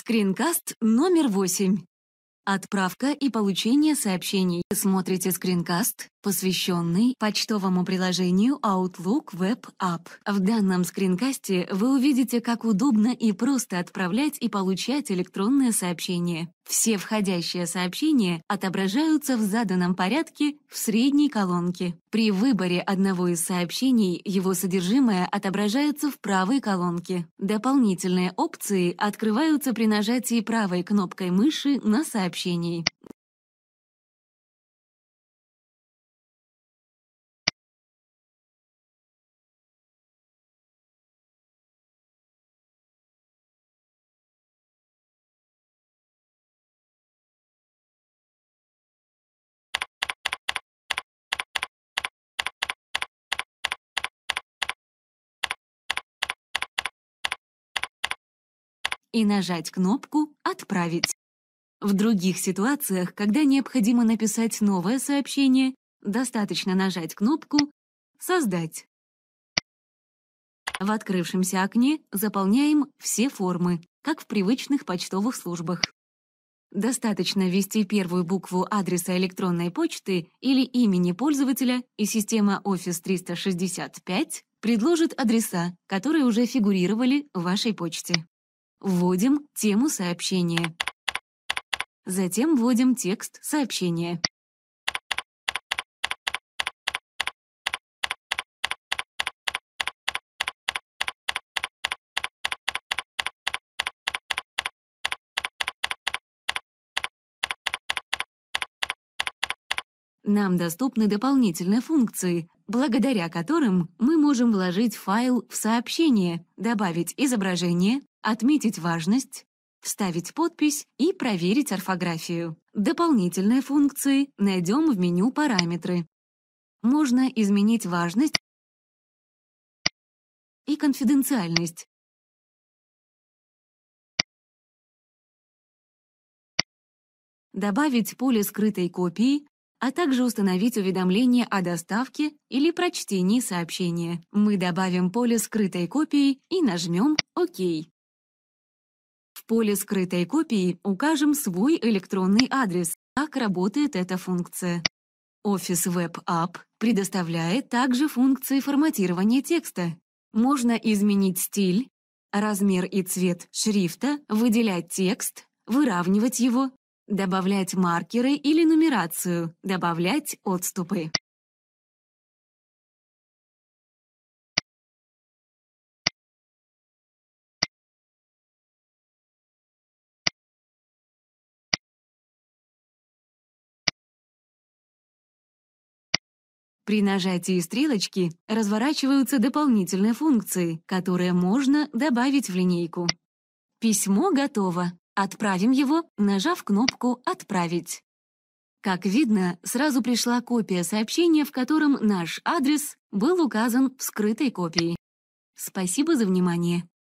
Скринкаст номер 8. Отправка и получение сообщений. Смотрите скринкаст, посвященный почтовому приложению Outlook Web App. В данном скринкасте вы увидите, как удобно и просто отправлять и получать электронные сообщения. Все входящие сообщения отображаются в заданном порядке в средней колонке. При выборе одного из сообщений его содержимое отображается в правой колонке. Дополнительные опции открываются при нажатии правой кнопкой мыши на сообщении. И нажать кнопку «Отправить». В других ситуациях, когда необходимо написать новое сообщение, достаточно нажать кнопку «Создать». В открывшемся окне заполняем все формы, как в привычных почтовых службах. Достаточно ввести первую букву адреса электронной почты или имени пользователя, и система Office 365 предложит адреса, которые уже фигурировали в вашей почте. Вводим тему сообщения. Затем вводим текст сообщения. Нам доступны дополнительные функции, благодаря которым мы можем вложить файл в сообщение, добавить изображение, отметить важность, вставить подпись и проверить орфографию. Дополнительные функции найдем в меню «Параметры». Можно изменить важность и конфиденциальность. Добавить поле скрытой копии, а также установить уведомление о доставке или прочтении сообщения. Мы добавим поле скрытой копии и нажмем «Ок» поле скрытой копии укажем свой электронный адрес. Как работает эта функция? Office Web App предоставляет также функции форматирования текста. Можно изменить стиль, размер и цвет шрифта, выделять текст, выравнивать его, добавлять маркеры или нумерацию, добавлять отступы. При нажатии стрелочки разворачиваются дополнительные функции, которые можно добавить в линейку. Письмо готово. Отправим его, нажав кнопку «Отправить». Как видно, сразу пришла копия сообщения, в котором наш адрес был указан в скрытой копии. Спасибо за внимание.